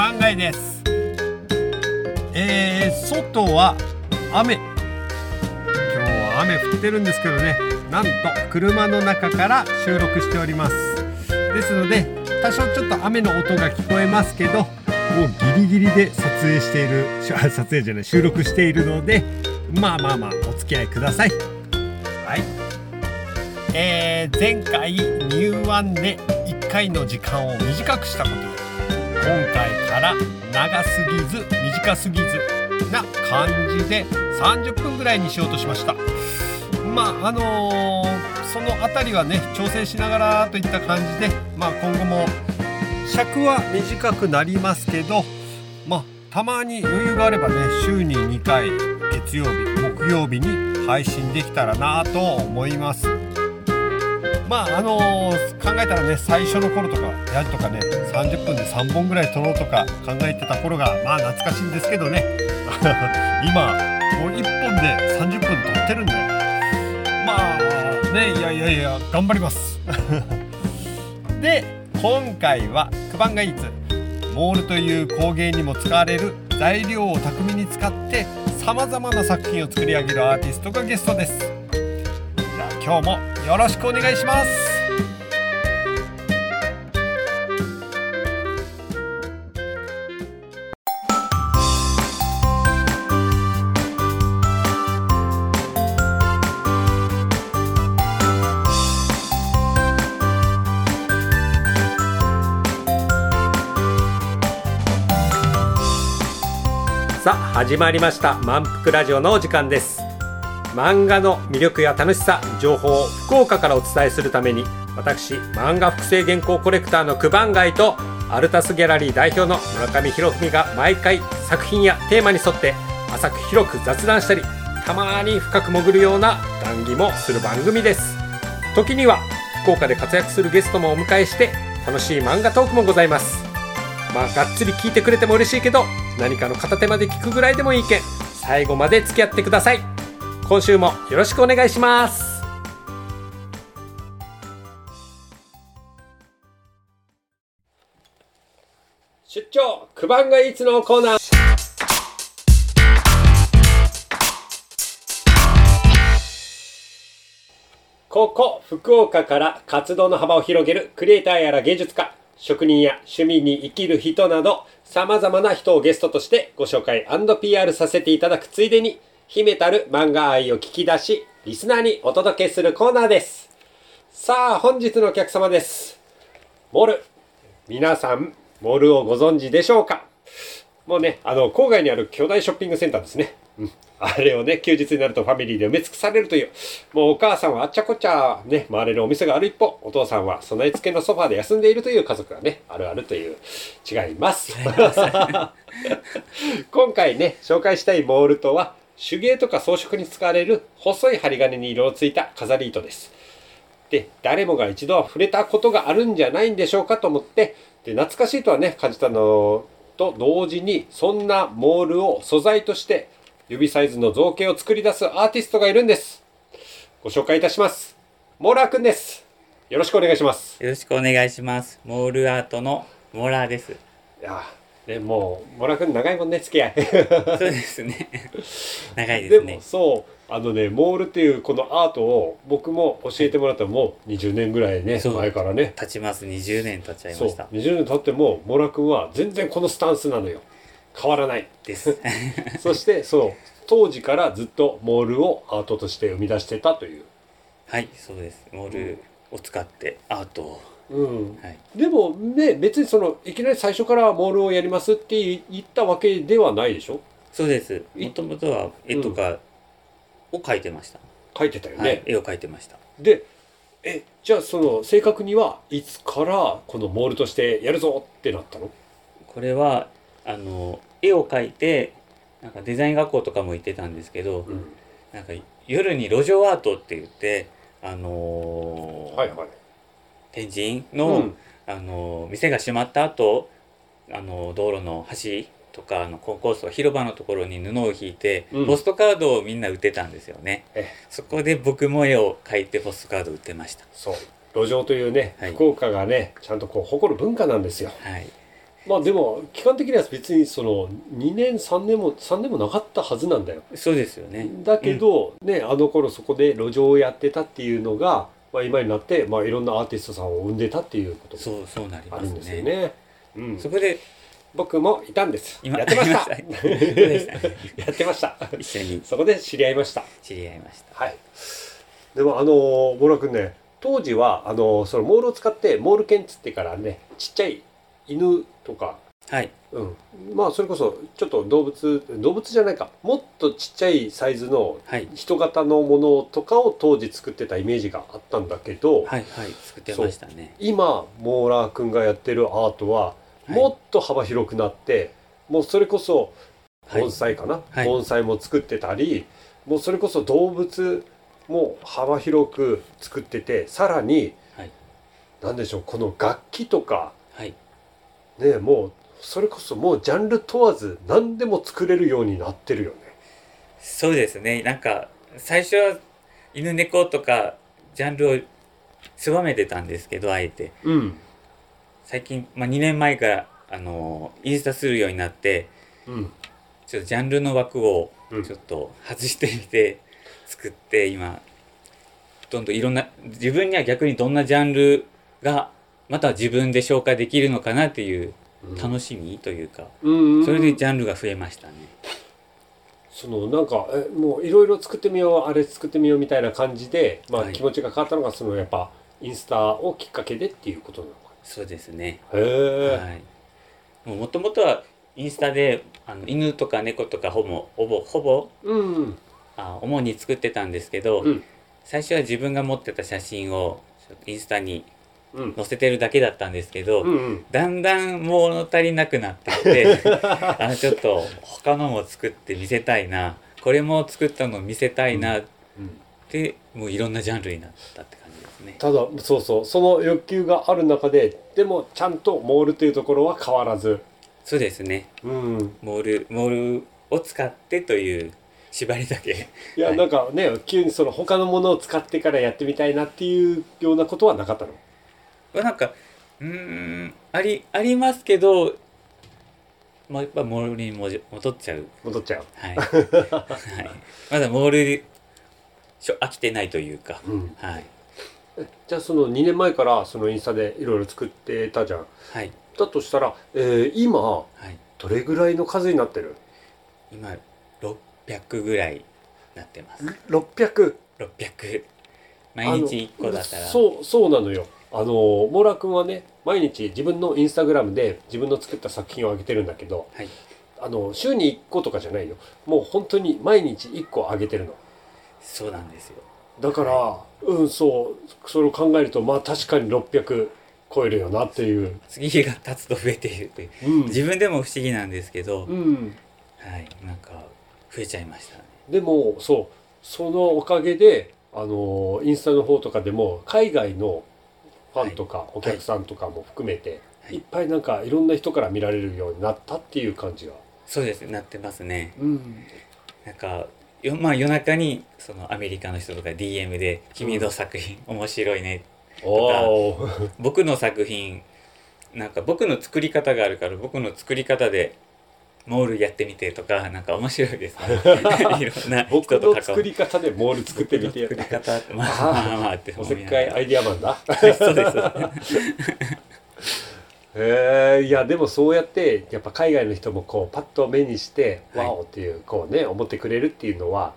番街です。えー、外は雨。今日は雨降ってるんですけどね。なんと車の中から収録しております。ですので多少ちょっと雨の音が聞こえますけどもうギリギリで撮影している撮影じゃない収録しているのでまあまあまあお付き合いください。はい。えー、前回入湾で1回の時間を短くしたこと。回から長すぎず短すぎずな感じで30分ぐらいにしようとしました。まああのー、その辺りはね調整しながらといった感じでまあ今後も尺は短くなりますけどまあたまに余裕があればね週に2回月曜日木曜日に配信できたらなと思います。まああのー、考えたらね最初の頃とかやるとかね30分で3本ぐらい撮ろうとか考えてた頃がまあ懐かしいんですけどね。今もう1本で30分撮ってるんで。まあねいやいやいや頑張ります。で今回は九番がいつモールという工芸にも使われる材料を巧みに使ってさまざまな作品を作り上げるアーティストがゲストです。じゃあ今日もよろしくお願いします。さあ始まりました。満腹ラジオのお時間です。漫画の魅力や楽しさ情報を福岡からお伝えするために私漫画複製原稿コレクターの九番街とアルタスギャラリー代表の村上博文が毎回作品やテーマに沿って浅く広く雑談したりたまに深く潜るような談義もする番組です時には福岡で活躍するゲストもお迎えして楽しい漫画トークもございます。まあがっつり聞いてくれても嬉しいけど何かの片手まで聞くぐらいでもいいけん。最後まで付き合ってください。今週もよろしくお願いします。出張九番がいつのコーナー。ここ福岡から活動の幅を広げるクリエイターやら芸術家職人や趣味に生きる人など様々な人をゲストとしてご紹介 &PR させていただくついでに秘めたる漫画愛を聞き出しリスナーにお届けするコーナーです。さあ本日のお客様です。モル皆さんモルをご存知でしょうか？もうねあの郊外にある巨大ショッピングセンターですね、うん。あれをね、休日になるとファミリーで埋め尽くされるという、もうお母さんはあっちゃこっちゃね、回れるお店がある一方、お父さんは備え付けのソファーで休んでいるという家族がね、あるあるという、違います。今回ね、紹介したいモールとは、手芸とか装飾に使われる細い針金に色をついた飾り糸です。で、誰もが一度は触れたことがあるんじゃないんでしょうかと思って、で、懐かしいとはね、感じたのと同時に、そんなモールを素材として、指サイズの造形を作り出すアーティストがいるんです。ご紹介いたします。モーラーくんです。よろしくお願いします。よろしくお願いします。モールアートのモーラーです。いやー、ね、もう、モーラーくん長いもんね、付き合い。そうですね。長いですねでも。そう、あのね、モールっていうこのアートを僕も教えてもらったのもう20年ぐらいね、そう前からね。経ちます。20年経っちゃいそう、ました。20年経っても、モーラーくんは全然このスタンスなのよ。変わらない。です。そして、そう、当時からずっとモールをアートとして生み出してたという。はい、そうです。モールを使ってアートを。うん。はい。でもね別にそのいきなり最初からモールをやりますって言ったわけではないでしょ？そうです。いもともとは絵とかを描いてました。書いてたよね、はい、絵を描いてました。でえじゃあその正確にはいつからこのモールとしてやるぞってなったの？これはあの絵を描いてなんかデザイン学校とかも行ってたんですけど、うんなんか夜に路上アートって言ってあのーはいはい天神の、うん。あの店が閉まった後あの道路の端とかあのコンコースとか広場のところに布を引いて、うん。ポストカードをみんな売ってたんですよね。えそこで僕も絵を描いてポストカード売ってました。そう。路上というね、はい。福岡がねちゃんとこう誇る文化なんですよ。はい。まあでも期間的には別にその2年3年も3年もなかったはずなんだよ。そうですよね。だけど、ねあの頃そこで路上をやってたっていうのが、まあ、今になって、まあ、いろんなアーティストさんを生んでたっていうこともそうそうなりますあるんですよねね。うん、そこで僕もいたんです。今やってました。したねやってました。一緒にそこで知り合いました。知り合いましたはい。でもあのーモーラ君ね当時はあのーそのモールを使ってモール犬っつってからねちっちゃい犬とかはい。うん、まあそれこそちょっと動物動物じゃないか。もっとちっちゃいサイズのはい。人型のものとかを当時作ってたイメージがあったんだけど、はいはい。作ってましたね。今モーラー君がやってるアートははい。もっと幅広くなって、もうそれこそはい。盆栽かな、はい。盆栽も作ってたりもうそれこそ動物も幅広く作っててさらにはい。何でしょうこの楽器とかはい。ねもうそれこそもうジャンル問わず何でも作れるようになってるよね。そうですね。なんか最初は犬猫とかジャンルを狭めてたんですけどあえて。うん。最近、まあ、2年前からあのインスタするようになってうん。ちょっとジャンルの枠をうん。ちょっと外してみて作って今どんどんいろんな自分には逆にどんなジャンルがまた自分で紹介できるのかなっていう楽しみというか、うんそれでジャンルが増えましたね。そのなんかえもういろいろ作ってみようあれ作ってみようみたいな感じで、まあ、はい気持ちが変わったのがそのやっぱインスタをきっかけでっていうことなのかそうですね。な。へえ、はい。もう元々はインスタであの犬とか猫とかほぼほぼほぼうんあ主に作ってたんですけど、うん最初は自分が持ってた写真をインスタにうん載せてるだけだったんですけど、うんうん。だんだん物足りなくなってきて あのちょっと他のも作って見せたいな。これも作ったの見せたいなっうん。て、もういろんなジャンルになったって感じですね。ただそうそう。その欲求がある中ででもちゃんとモールというところは変わらず、そうですね。うん、モールモールを使ってという縛りだけ。いや、はいなんかね急にその他のものを使ってからやってみたいなっていうようなことはなかったの？はなんかうーんありありますけど、まあ、やっぱモールに戻っちゃう、戻っちゃう。はい。はい、まだモールょ飽きてないというか、うん、はい。えじゃあその2年前からそのインスタでいろいろ作ってたじゃん。はい。だとしたら、えー今はい。どれぐらいの数になってる？今600ぐらいなってます ?600 600毎日1個だったらそうそうなのよあのモーラ君はね毎日自分のインスタグラムで自分の作った作品を上げてるんだけどはい。あの週に1個とかじゃないよ。もう本当に毎日1個上げてるの。そうなんですよ。だから、うんそうそれを考えるとまあ確かに600超えるよなっていう、次日が経つと増えているという。うん。自分でも不思議なんですけど、うん、はい。なんか増えちゃいましたね。でもそうそのおかげであのインスタの方とかでも海外のファンとかお客さんとかも含めて、はい。い、っぱいなんかいろんな人から見られるようになったっていう感じが。そうですなってますね。うん、なんかよまあ夜中にそのアメリカの人とか DM で「君の作品面白いね」おー。僕の作品なんか僕の作り方があるから僕の作り方でモールやってみてとかなんか面白いですね。いろんな人僕の作り方でモール作ってみて作り方まあまあまあっておせっかいアイディアマンだ。そうです。へえいやでもそうやってやっぱ海外の人もこうパッと目にして「はい。ワオ!」っていうこうね思ってくれるっていうのは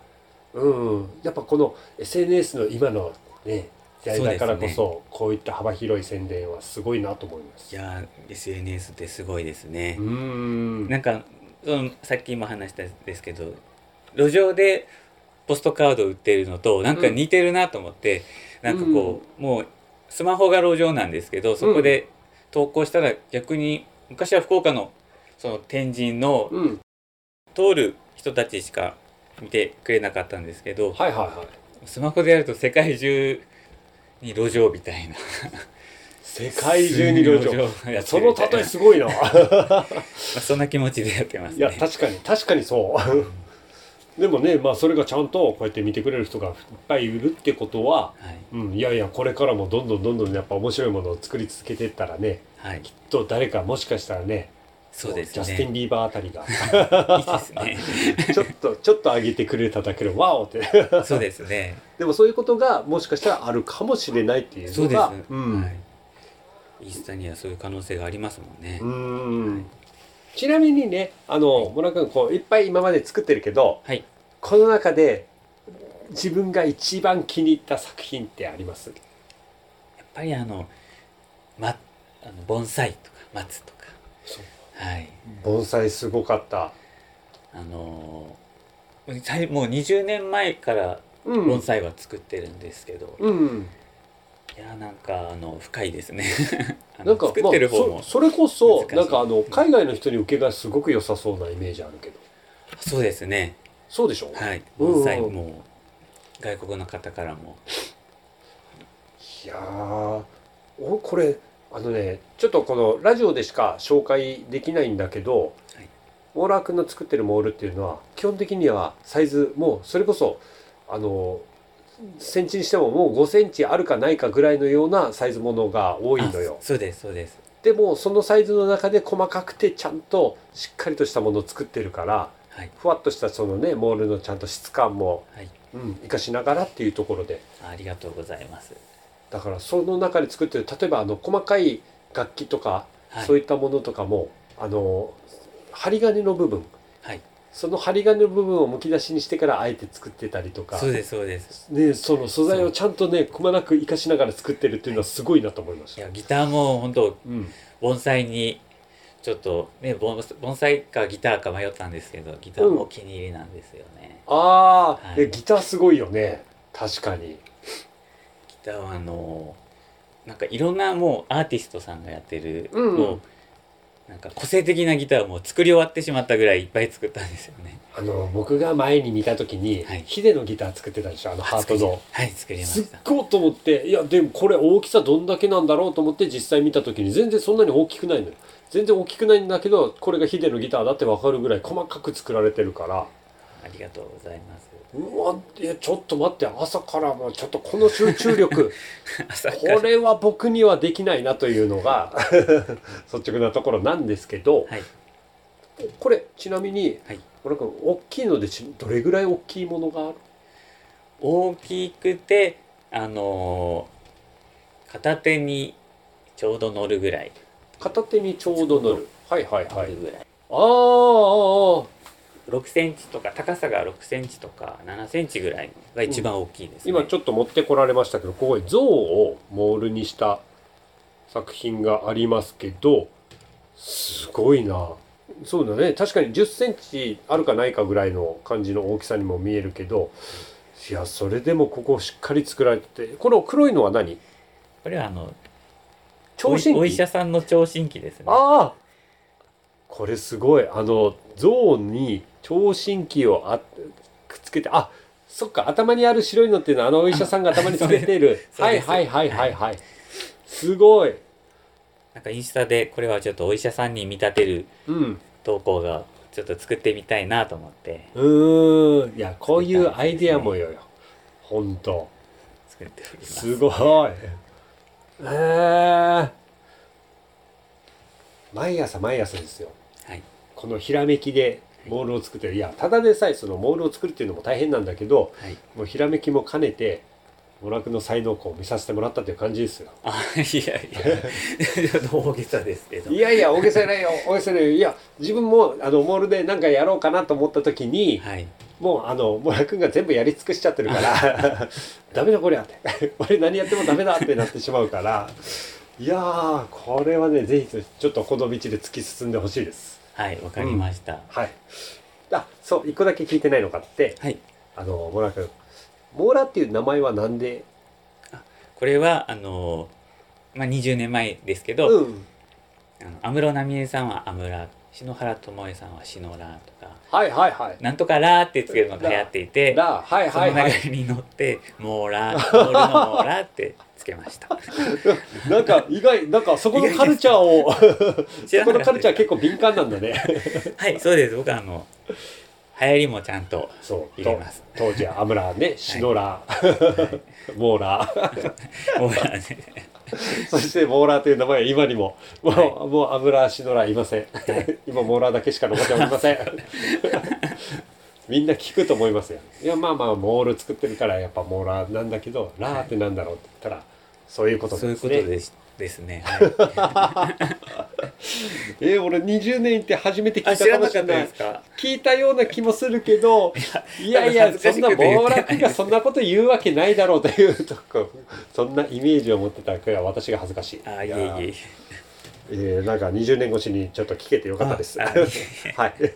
うんやっぱこの SNS の今のね時代だからこそこういった幅広い宣伝はすごいなと思います。いやー SNS ってすごいですね。う、ん。なんかそのさっきも話したんですけど路上でポストカード売ってるのとなんか似てるなと思って、なんかこう、もうスマホが路上なんですけどそこで投稿したら逆に昔は福岡のその天神のうん。通る人たちしか見てくれなかったんですけどはいはいはい。スマホでやると世界中に路上みたいな世界中に路上。その例えすごいな。まあそんな気持ちでやってますいやね。確かに確かにそう。でもねまあそれがちゃんとこうやって見てくれる人がいっぱいいるってことは、はいうん、いやいやこれからもどんどんどんどんやっぱ面白いものを作り続けていったらねはいきっと誰かもしかしたらねそうですジャスティン・ねビーバーあたりが。ね。ちょっとちょっと上げてくれただけでワオって。そうですね。でもそういうことがもしかしたらあるかもしれないっていうそうです、のがうん。はい、イースタにはそういう可能性がありますもんね、うん。ちなみにねあの村君こういっぱい今まで作ってるけどはい。この中で自分が一番気に入った作品ってあります？やっぱりあの,、ま、あの盆栽とか松とかはい。盆栽すごかった、あのもう20年前からうん。盆栽は作ってるんですけど、うん、いやなんかあの深いですね。なんか作ってる方も、まあ、そそれこそなんかあの海外の人に受けがすごく良さそうなイメージあるけど。そうですね。そうでしょ？はい。うん。盆栽も外国の方からも。いやー。おこれあのねちょっとこのラジオでしか紹介できないんだけど、はい。モーラー君の作ってるモールっていうのは基本的にはサイズもうそれこそあのセンチにしてももう5センチあるかないかぐらいのようなサイズものが多いのよ。あそうですそうです。でもそのサイズの中で細かくてちゃんとしっかりとしたものを作ってるからはい。ふわっとしたそのねモールのちゃんと質感も、はい。うん、生かしながらっていうところで。ありがとうございますだからその中で作ってる例えばあの細かい楽器とか、はい。そういったものとかもあの針金の部分。はい。その針金の部分をむき出しにしてからあえて作ってたりとか。そうですそうです。ね、その素材をちゃんとねくまなく生かしながら作ってるっていうのはすごいなと思いました。いやギターも本当うん、盆栽にちょっとね盆盆栽かギターか迷ったんですけどギターもお気に入りなんですよね、ああ、はい。えギターすごいよね。確かに。ギターはあのなんかいろんなもうアーティストさんがやってる、うん。もうなんか個性的なギターをもう作り終わってしまったぐらいいっぱい作ったんですよね。あの僕が前に見た時に、はい。ヒデのギター作ってたでしょあのハートの。はい作りますした。っごいと思っていやでもこれ大きさどんだけなんだろうと思って実際見た時に全然そんなに大きくないのよ。全然大きくないんだけどこれがヒデのギターだって分かるぐらい細かく作られてるからありがとうございます。うわいやちょっと待って朝からもうちょっとこの集中力。これは僕にはできないなというのが 率直なところなんですけどはい。これちなみに、はい。なんか大きいのでちどれぐらい大きいものがある？大きくてあのー片手にちょうど乗るぐらい。片手にちょうど乗る。はいはいはい。乗るぐらい、あーあーあ6センチとか高さが6センチとか7センチぐらいが一番大きいです、ね。今ちょっと持ってこられましたけどここに象をモールにした作品がありますけどすごいな。そうだね。確かに1 0センチあるかないかぐらいの感じの大きさにも見えるけどいやそれでもここしっかり作られててこの黒いのは何？これはあの聴診器？お医者さんの聴診器ですね。ああこれすごい。あの象に聴診器をあくっつけてあそっか頭にある白いのっていうのはあのお医者さんが頭につけている。はいはいはいはいはい。すごい。なんかインスタでこれはちょっとお医者さんに見立てるうん。投稿がちょっと作ってみたいなと思って。うーん。いやこういうアイデアもよよほんと作っております。すごい。えー、毎朝毎朝ですよ。はいこのひらめきでモールを作ってる。いやただでさえそのモールを作るっていうのも大変なんだけどはい。もうひらめきも兼ねて娯楽の才能を見させてもらったという感じですよ。あいやいや。ちょっと大げさですけど。いやいや大げさないよ。大げさないよ。いや自分もあのモールで何かやろうかなと思った時にはい。もうあのモラ君が全部やり尽くしちゃってるから ダメだこりゃって。俺何やってもダメだってなってしまうからいやーこれはねぜひちょっとこの道で突き進んでほしいですはいわかりました、はい。あそう一個だけ聞いてないのがあって。はい。あのモラ君。モーラっていう名前はなんで？これはあのまあ20年前ですけど、うん。あの安室奈美恵さんは安室篠原ともえさんは篠原とかはいはいはい。なんとかラーってつけるのが流行っていてラはいそのはい。はい流れに乗ってモーラーモールのモーラーってつけました。なんか意外なんかそこのカルチャーを そこのカルチャー結構敏感なんだね。はいそうです。僕はあの流行りもちゃんと入れます。と当時はアムラーねシノラー、はい。モーラー。もうね。そしてモーラーという名前は今にももう,、はもうアムラーシノラーいません。今モーラーだけしか残っておりません。みんな聞くと思いますよ。いやまあまあモール作ってるからやっぱモーラーなんだけどラーってなんだろうって言ったらそういうことそういうですねことですですね。はい、えー俺20年って初めて聞いあたかもしれないですか？聞いたような気もするけどいやいやそんな暴落がそんなこと言うわけないだろうというとこ そんなイメージを持ってたから私が恥ずかしいあいえいえ。えーなんか20年越しにちょっと聞けてよかったです。あはあい い。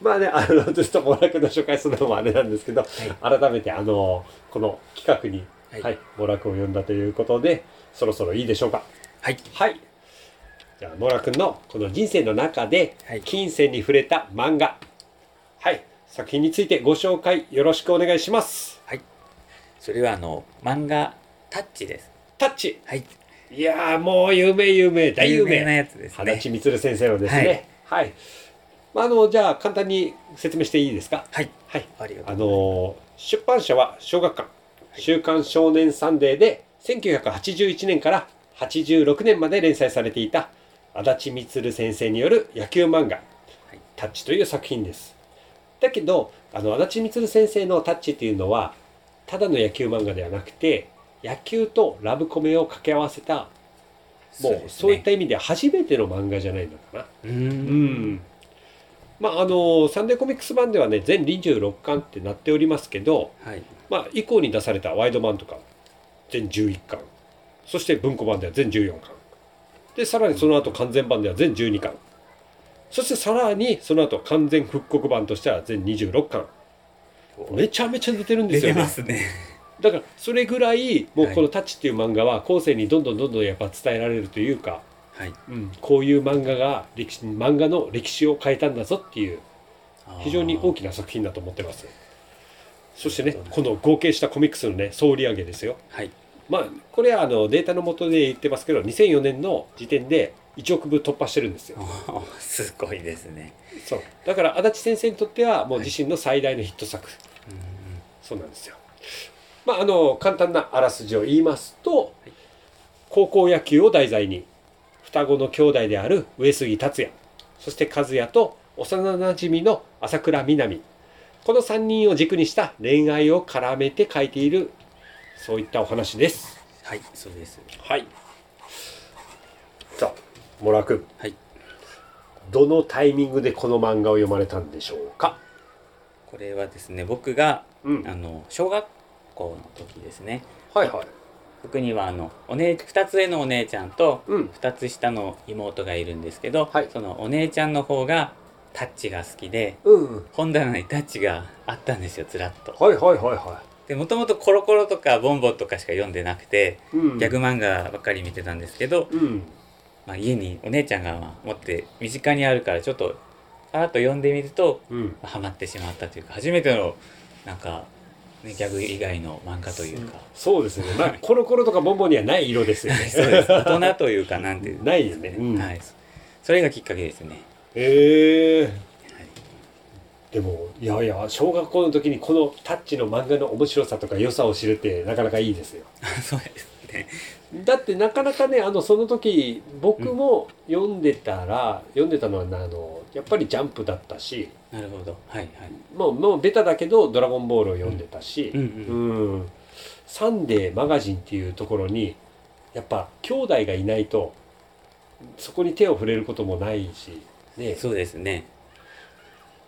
まあね、あの、ずっとモラクの紹介するのもあれなんですけど、改めて、あの、この企画に、は、はいいモラクを呼んだということで、そろそろいいでしょうか？はい。はい。じゃあ、モラ君のこの人生の中ではい、金銭に触れた漫画、はい、作品についてご紹介よろしくお願いします。はい。それはあの漫画タッチです。タッチ。はい。いやー、もう有名有名、大有名。なやつです足ね。立満先生のですね。はい。まあ、あの、じゃあ、簡単に説明していいですか？はい。はい。ありがとあうございの出版社は小学館、週刊少年サンデーで1981年から86年まで連載されていた足立満先生による野球漫画い「タッチ」という作品です。だけどあの足立満先生の「タッチ」っていうのはただの野球漫画ではなくて野球とラブコメを掛け合わせたもうそういった意味では初めての漫画じゃないのかな。うんまああのサンデーコミックス版ではね全26巻ってなっておりますけど、はい。まあ、以降に出されたワイド版とか全11巻。そして文庫版では全14巻。でさらにその後完全版では全12巻。そしてさらにその後完全復刻版としては全26巻。めちゃめちゃ出てるんで出すよね。てますね。だからそれぐらいもうはい。この「タッチ」っていう漫画は後世にどんどんどんどんやっぱ伝えられるというか、はい。うん、こういう漫画が歴史漫画の歴史を変えたんだぞっていう非常に大きな作品だと思ってますそしてねこの合計したコミックスのね総売上ですよ。はい。まあこれはあのデータの元で言ってますけど2004年の時点で1億部突破してるんですよ。すごいですね。そう。だから足立先生にとってはもう自身の最大のヒット作、うんそうなんですよ。まああの簡単なあらすじを言いますと、高校野球を題材に双子の兄弟である上杉達也そして和也と幼なじみの朝倉みなみこの3人を軸にした恋愛を絡めて書いているそういったお話ですはい。そうです。はいさあモラ君はい。どのタイミングでこの漫画を読まれたんでしょうか？これはですね、僕がうんあの小学校の時ですね。はいはい僕にはあのお姉2つ上のお姉ちゃんとうん2つ下の妹がいるんですけど、はいそのお姉ちゃんの方がタッチが好きでうん本棚にタッチがあったんですよずらっと。はいはいはいはでもともとコロコロとかボンボンとかしか読んでなくていうんギャグ漫画ばっかり見てたんですけど、うんまあ、家にお姉ちゃんがまあ持って身近にあるからちょっとパラッと読んでみるとうんまあハマってしまったというか初めてのなんか、ね、ギャグ以外の漫画というか。そうですね。まあ、コロコロとかボンボンにはない色ですよね。そうです大人というかなんていう、ないよね。うんはい、それがきっかけですね。ええでも、いやいや、小学校の時にこのタッチの漫画の面白さとか良さを知るってなかなかいいですよ。そうですね。だってなかなかね、あの、その時、僕も読んでたら、読んでたのはあの、やっぱりジャンプだったし、なるほど。はいはい。もう、もうベタだけど、ドラゴンボールを読んでたし、うんうん。うん、サンデーマガジンっていうところにやっぱ兄弟がいないとそこに手を触れることもないしねそうですね。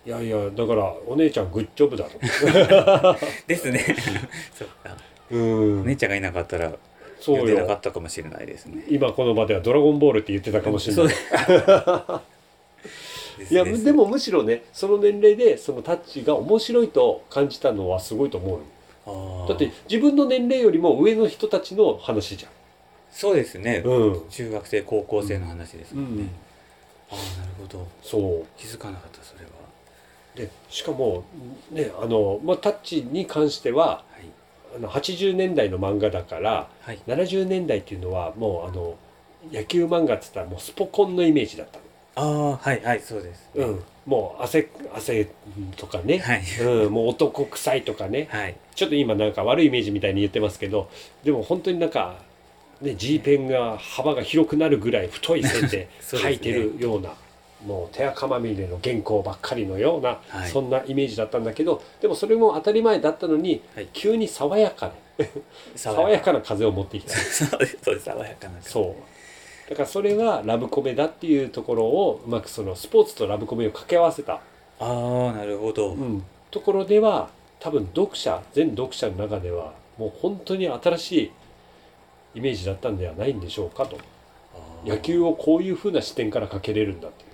いやいやだからお姉ちゃんグッジョブだと ですね。そっか。うんお姉ちゃんがいなかったらそう読んでなかよったかもしれないですね。今この場では「ドラゴンボール」って言ってたかもしれない いやでもむしろねその年齢でそのタッチが面白いと感じたのはすごいと思うだって自分の年齢よりも上の人たちの話じそうですねゃん。うん中学生高校生の話ですもんね。うんああなるほど。そう。気づかなかったそれは。でしかもねあの、まあ、タッチに関してははい。あの80年代の漫画だからはい。70年代っていうのはもうあの野球漫画っつったらもうスポコンのイメージだったああはいはい。そうです、の、うん、もう汗汗とかね、はい。うん、もう男臭いとかね。はい。ちょっと今なんか悪いイメージみたいに言ってますけどでも本当になんかね G ペンが幅が広くなるぐらい太い線で 書いてるようなもう手垢まみれの原稿ばっかりのような、はい。そんなイメージだったんだけどでもそれも当たり前だったのに、はい。急に爽やかで 爽やか。な風を持ってきた。そう爽やかなそう。だからそれがラブコメだっていうところをうまくそのスポーツとラブコメを掛け合わせた、ああなるほど、うん、ところでは多分読者全読者の中ではもう本当に新しいイメージだったんではないんでしょうかと。野球をこういうふうな視点からかけれるんだってい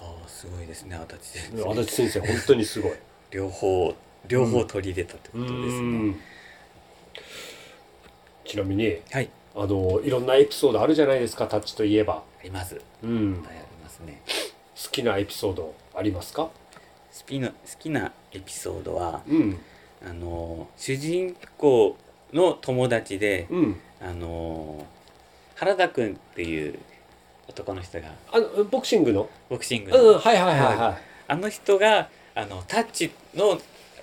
あーすごいですね足立先生。う足立先生本当にすごい。両方両方取り入れたってことですね、うん。ちなみにはい。あのいろんなエピソードあるじゃないですかタッチといえば、あります。うん、ありますね。好きなエピソードありますか、好きな好きなエピソードはうん。あの主人公の友達でうん、あの原田くんっていう男の人があのボクシングの？ボクシングの、うんはいはいはいはあの人があのタッチの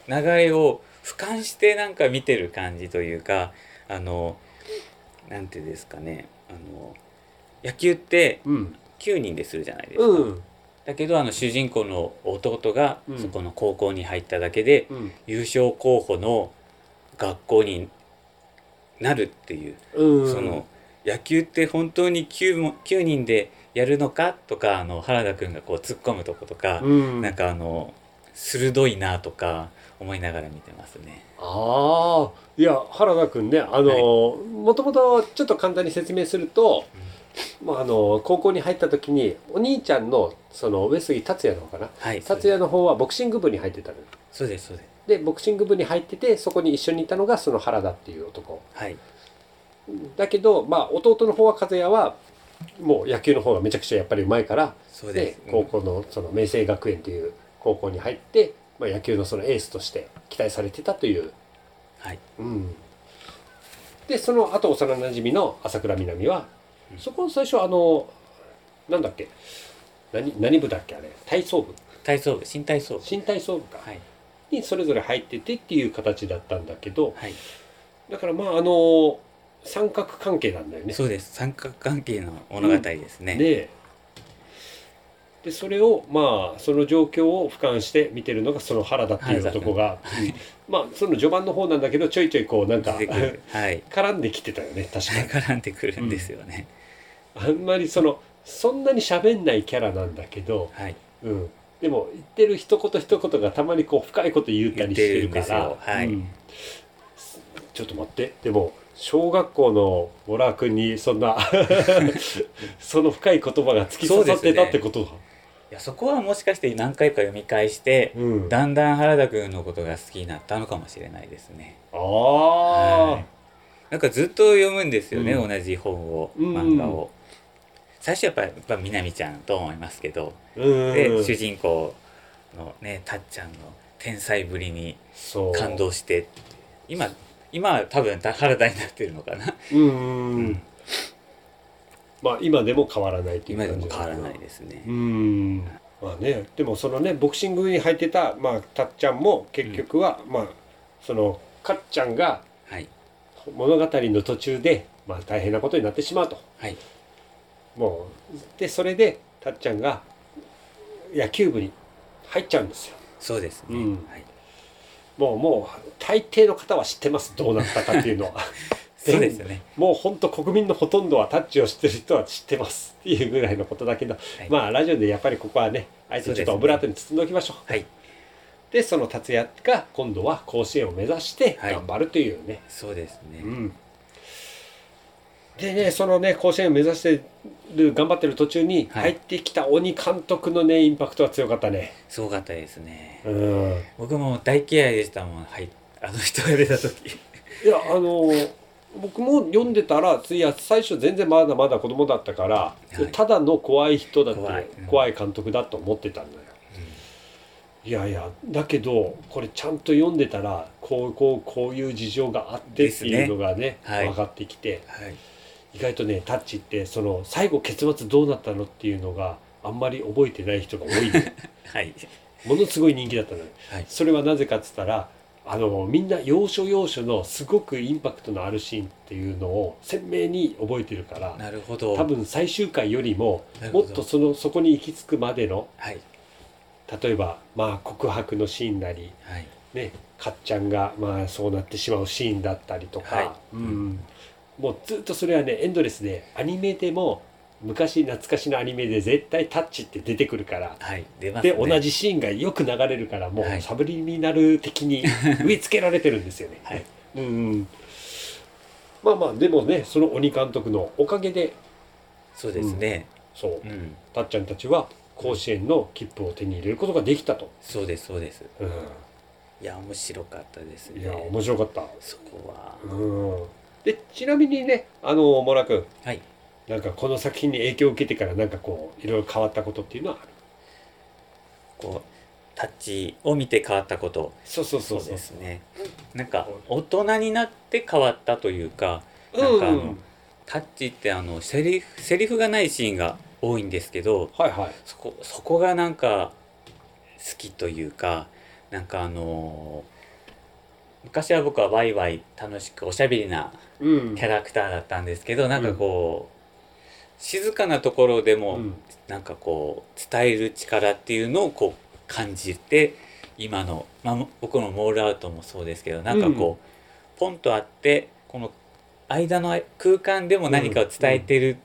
流れを俯瞰してなんか見てる感じというかあのなんていうんですかね。あの野球っていうん。9人でするじゃないですか、うん。だけどあの主人公の弟がうん。そこの高校に入っただけで、うん。優勝候補の学校になるっていう、うん。その野球って本当に 9, も9人でやるのか？とかあの原田くんがこう突っ込むとことか、うん。なんかあの鋭いなとか思いながら見てますね。ああいや原田君ねあの、もともとちょっと簡単に説明すると、まあ、あの高校に入った時にお兄ちゃんのその上杉達也の方かな？はい、達也の方はボクシング部に入ってたのそうですそうです。でボクシング部に入っててそこに一緒にいたのがその原田っていう男。はい。だけどまあ弟の方は和也はもう野球の方がめちゃくちゃやっぱりうまいからそうで。です高校のその明星学園という高校に入って、まあ、野球のそのエースとして期待されてたという。はい。うん、でその後幼なじみの朝倉みなみは、うん。そこ最初あのなんだっけ？何何部だっけあれ？体操部？体操部新体操部。新体操部か、はいにそれぞれ入っててっていう形だったんだけどはい、だからまああの三角関係なんだよね。そうです。三角関係の物語ですね。ででそれをまあその状況を俯瞰して見てるのがその原田っていう男が、うん。まあその序盤の方なんだけどちょいちょいこうなんかはい。絡んできてたよね確かに。絡んでくるんですよね。あんまりそのそんなに喋んないキャラなんだけど、はい。うん、でも言ってる一言一言がたまにこう深いこと言ったりしてるから。はい。うん。ちょっと待って。でも小学校のモラ君にそんな その深い言葉が突き刺さってたってことだ。いやそこはもしかして何回か読み返して、うん、あだんだん原田くんのことが好きになったのかもしれないですね。あはい。なんかずっと読むんですよね、うん。同じ本をうん。漫画を。最初やっぱやっぱみなみちゃんと思いますけど、で主人公のねたっちゃんの天才ぶりに感動して今今は多分た原田になってるのかな、うん、うんうん。まあ今でも変わらないっていう今で感じだけど。も変わらないですね。う。ん。まあねでもそのねボクシングに入ってた、まあ、たっちゃんも結局は、まあそのかっちゃんがはい。物語の途中で、まあ、大変なことになってしまうと。はいもうでそれでたっちゃんが野球部に入っちゃうんですよ。そうですね。うん。はい。もうもう大抵の方は知ってます。どうなったかっていうのは。そうですよね。もう本当国民のほとんどはタッチを知ってる人は知ってますっていうぐらいのことだけど、い。まあラジオでやっぱりここはねあえてちょっとオブラートに包んでおきましょう。はい。でその達也が今度は甲子園を目指してはい。頑張るというね、そうですね。うんでねそのね甲子園を目指してる頑張ってる途中にはい。入ってきた鬼監督のねインパクトは強かったね。すごかったですね。うん。僕も大嫌いでしたもん。はい。あの人が出た時。いやあの僕も読んでたらいや最初全然まだまだ子供だったから、はい。ただの怖い人だって怖怖い,、いうん。監督だと思ってたんだよいやいやだけどこれちゃんと読んでたらこうこうこういう事情があってっていうのがね。はい。分かってきて。はい意外とねタッチってその最後結末どうなったのっていうのがあんまり覚えてない人が多いの はい。ものすごい人気だったのよ。はい。それはなぜかっつったらあのみんな要所要所のすごくインパクトのあるシーンっていうのを鮮明に覚えてるからなるほど。多分最終回よりももっとそのそこに行き着くまでのはい。例えばまあ告白のシーンなりはい。ねかっちゃんがまあそうなってしまうシーンだったりとか、はい。うん、もうずっとそれはねエンドレスでアニメでも昔懐かしのアニメで絶対タッチって出てくるから。はい出ますでね同じシーンがよく流れるからもはい。うサブリミナル的に 植え付けられてるんですよね。はい。うんうん、まあまあでもねその鬼監督のおかげで。そうですね。そう。うん。たっちゃんたちは甲子園の切符を手に入れることができたと。そうですそうです。ういや面白かったですん、いねや面白かった。そこは。うん、でちなみにねあのモラ君。はい。なんかこの作品に影響を受けてからなんかこういろいろ変わったことっていうのはある？こう。タッチを見て変わったこと。そうそうそうそう。ですね。なんか大人になって変わったというかなんかあのタッチってあのセリフセリフがないシーンが多いんですけどはいはい。そこそこがなんか好きというかなんかあの昔は僕はワイワイ楽しくおしゃべりなうんキャラクターだったんですけどなんかこう、静かなところでも、うん。なんかこう伝える力っていうのをこう感じて今の、まあ、僕のモールアウトもそうですけどなんかこう、ポンとあってこの間の空間でも何かを伝えてる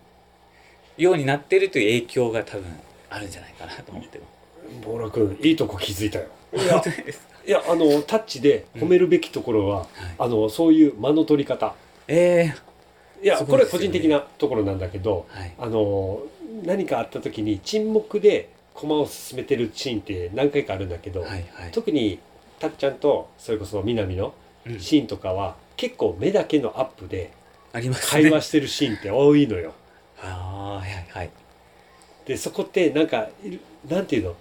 ようになってるという影響が多分あるんじゃないかなと思って。ます。モラ君いいとこ気づいたよ。いやあのタッチで褒めるべきところは、はい。あのそういう間の取り方えいや、すごこれ個人的なところなんだけどーはい。あの何かあった時に沈黙で駒を進めてるシーンって何回かあるんだけど、はいはい。特にたっちゃんとそれこそ南のうん。シーンとかは、結構目だけのアップで会話してるシーンって多いのよ。ああはいはい。でそこってなんかいなんていうの？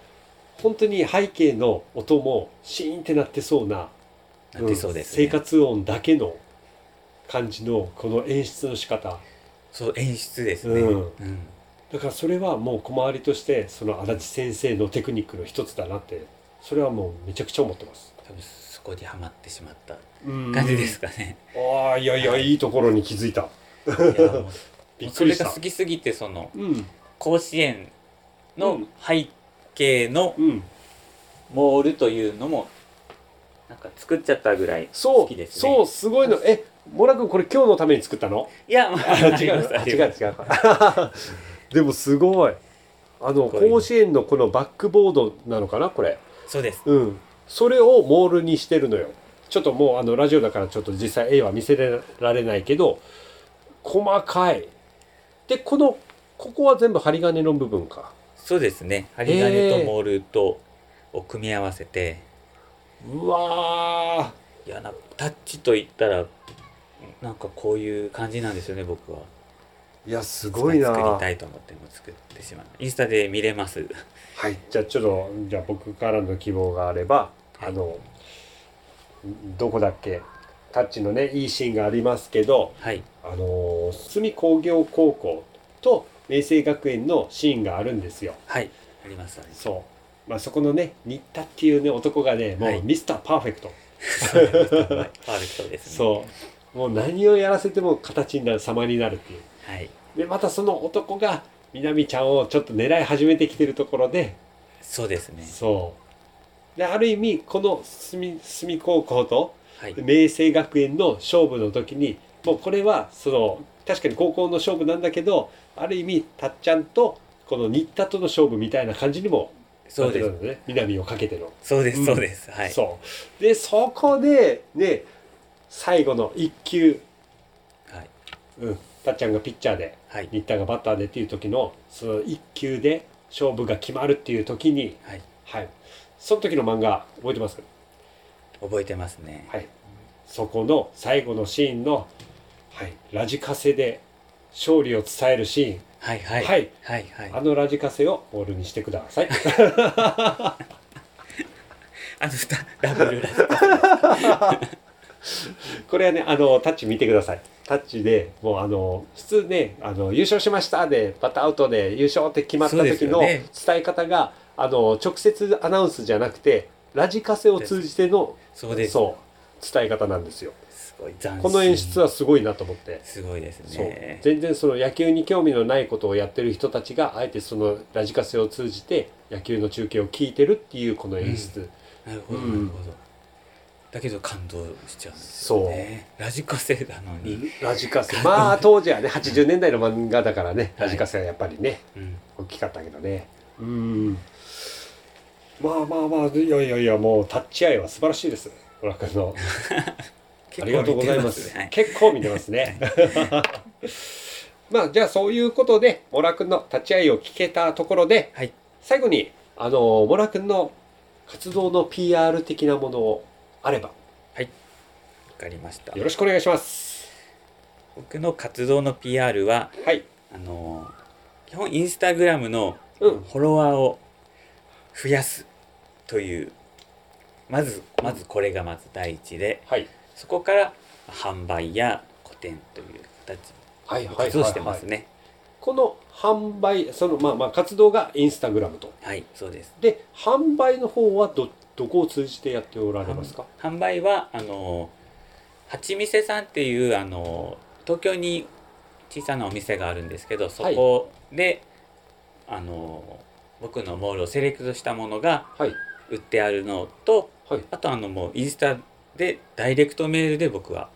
本当に背景の音もシーンってなってそうななってそうです、ん生活音だけの感じのこの演出の仕方。そう演出ですね、うん。うん。だからそれはもう小回りとしてその足立先生のテクニックの一つだなってそれはもうめちゃくちゃ思ってます。多分そこにはまってしまった感感じですかね、ああいやいやいいところに気づいた。びっくりした。それが好。きすぎてそのうん。甲子園うのん。背景のうん。モールというのもなんか作っちゃったぐらい好きですね。そうすごいの。えモラ君これ今日のために作ったの？いや、まあ、あ違うあ違う違う。でもすごい。あの甲子園のこのバックボードなのかな？これ。そうですうん。それをモールにしてるのよ。ちょっともうあのラジオだからちょっと実際絵は見せられないけど細かい。でこのここは全部針金の部分か。そうですね針金とモールとを組み合わせて、うわいやなタッチといったらなんかこういう感じなんですよね僕は。ーいやすごいな。作りたいと思っても作ってしまう。インスタで見れます。はい、じゃあちょっとじゃあ僕からの希望があれば、あのどこだっけ？タッチのねいいシーンがありますけどはい。あの住工業高校と明星学園のシーンがあるんですよ。はい。ありますあります。そう、まあ、そこのね新田っていうね男がねもはい。うミスターパーフェクト、はい。パーフェクトですね。そうもう何をやらせても形になる様になるっていう。はい。でまたその男が南ちゃんをちょっと狙い始めてきてるところで。そうですね。そう。である意味この住住高校とはい。明星学園の勝負の時にもうこれはその確かに高校の勝負なんだけどある意味たっちゃんとこの新田との勝負みたいな感じにもそうです。ね。南をかけての、そうですうん。そうです、はい。そう。でそこでね最後の1球、はい。うん、たっちゃんがピッチャーではい。新田がバッターでっていう時のその1球で勝負が決まるっていう時にはい。はい。その時の漫画覚えてます？覚えてますね。はい、そこの最後のシーンの、はい、ラジカセで勝利を伝えるシーン、はいはい。はい。はいはい。あのラジカセをボールにしてください。あのダダブルラジカ これはね、あのタッチ見てください。タッチでもうあの普通ねあの優勝しましたでバッターアウトで優勝って決まった時の伝え方が、あの直接アナウンスじゃなくてラジカセを通じてのそうです。そう伝え方なんですよ。すごいこの演出はすごいなと思って。すごいですそう。ね全然その野球に興味のないことをやってる人たちがあえてそのラジカセを通じて野球の中継を聞いてるっていうこの演出、なるほどうんなるほどだけど感動しちゃうんですよね。ラジカセなのに、ラジカセ。まあ当時はね80年代の漫画だからねはい。ラジカセはやっぱりねうん、大きかったけどね。うん。まあまあまあいやいやいやもうタッチアイは素晴らしいです。小楽君の。ありがとうございます。はい。結構見てますね。まあじゃあそういうことでモラ君の立ち会いを聞けたところではい。最後にあのモラ君の活動の PR 的なものをあればわかりましたよろしくお願いします。僕の活動の PR ははい。あの基本インスタグラムのうん。フォロワーを増やすというまずまずこれがまず第一ではい。そこから販売や個展という形はいで活動してますねこの販売そのまあまあ活動がインスタグラムとはいそうですで販売の方はどどこを通じてやっておられますか？販売はあの八店さんっていうあの東京に小さなお店があるんですけどそこで、あの僕のモールをセレクトしたものがはい売ってあるのとはい。あとあのもうインスタでダイレクトメールで僕は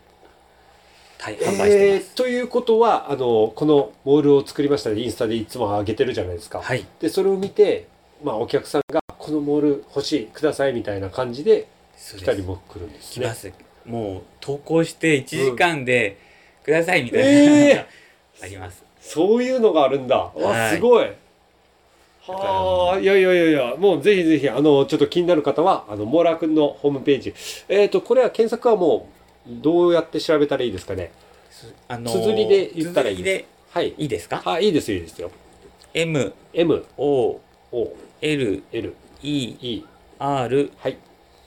大販売してます、えーということはあのこのモールを作りましたねインスタでいつも上げてるじゃないですか。はいでそれを見て、まあ、お客さんが「このモール欲しいください」みたいな感じで来たりも来るんですね。来ます。もう投稿して1時間でくださいみたいな、え あります。そういうのがあるんだ。わはい。すごい。はあいやいやいやいやもうぜひぜひあのちょっと気になる方はあのモーラー君のホームページ。えっ、とこれは検索はもうどうやって調べたらいいですかね？あの綴りで言ったらいいではい。いいですか？あいいですよいいですよ。M M O O L L E E R はい。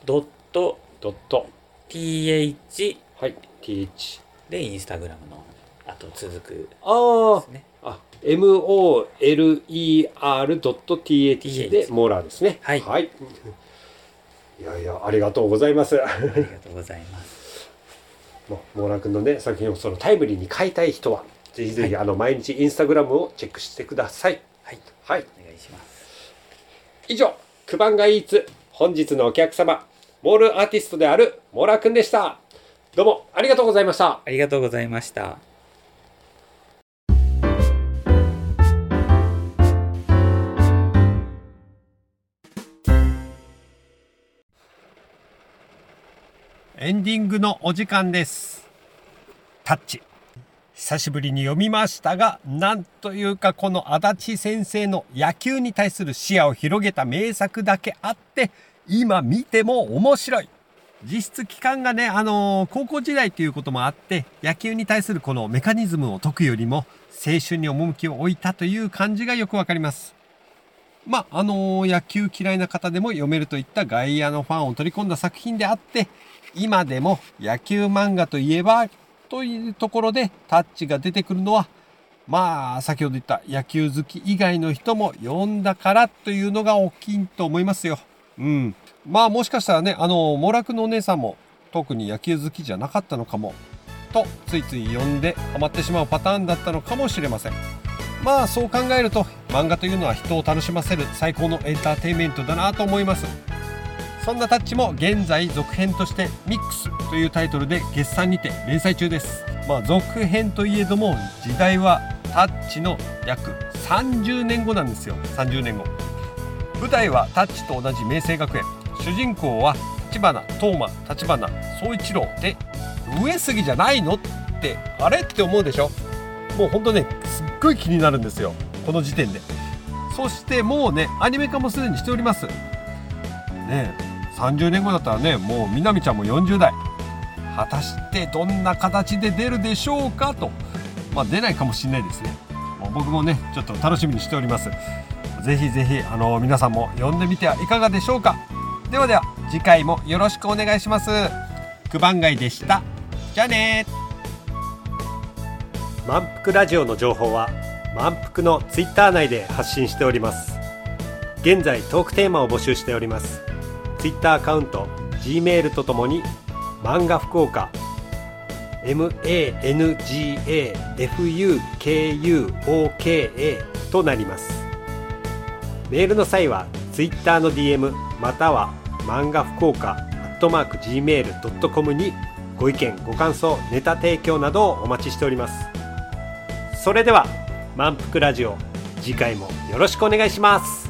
ドットドット。T H はい。T H でインスタグラムのあと続くあですね。あ、moler.th でモーラーですね。はい。はい。いやいや、ありがとうございます。ありがとうございます。もうモーラー君のね、作品をそのタイムリーに買いたい人は、ぜひぜひ、はあの毎日インスタグラムをチェックしてください。はい。はい。お願いします。以上、クバンガイーツ、本日のお客様、モールアーティストであるモーラー君でした。どうもありがとうございました。ありがとうございました。エンディングのお時間です。タッチ久しぶりに読みましたがなんというかこの足立先生の野球に対する視野を広げた名作だけあって今見ても面白い。実質期間がね、あのー高校時代ということもあって野球に対するこのメカニズムを解くよりも青春に趣を置いたという感じがよくわかります。まああのー野球嫌いな方でも読めるといった外野のファンを取り込んだ作品であって今でも野球漫画といえばというところでタッチが出てくるのはまあ先ほど言った野球好き以外の人も読んだからというのが大きいと思いますよ。うん。まあもしかしたらねあのモラクのお姉さんも特に野球好きじゃなかったのかもとついつい読んでハマってしまうパターンだったのかもしれません。まあそう考えると漫画というのは人を楽しませる最高のエンターテインメントだなと思います。そんなタッチも現在続編として「ミックス」というタイトルで月産にて連載中です。まあ続編といえども時代はタッチの約30年後なんですよ。30年後。舞台はタッチと同じ明星学園。主人公は立花東馬立花総一郎で上杉じゃないのってあれって思うでしょ？もうほんとねすっごい気になるんですよ。この時点で。そしてもうねアニメ化もすでにしております。ね30年後だったらねもうみなみちゃんも40代果たしてどんな形で出るでしょうかと。まあ出ないかもしれないですね。もう僕もねちょっと楽しみにしております。ぜひぜひあの皆さんも読んでみてはいかがでしょうか。ではでは次回もよろしくお願いします。九番街でした。じゃあねー。満腹ラジオの情報は満腹のツイッター内で発信しております。現在トークテーマを募集しております。ツイッターアカウント G メールとともに漫画福岡 MANGAFUKUOKA となります。メールの際はツイッターの DM または漫画福岡アットマーク Gmail.com にご意見ご感想ネタ提供などをお待ちしております。それでは満腹ラジオ次回もよろしくお願いします。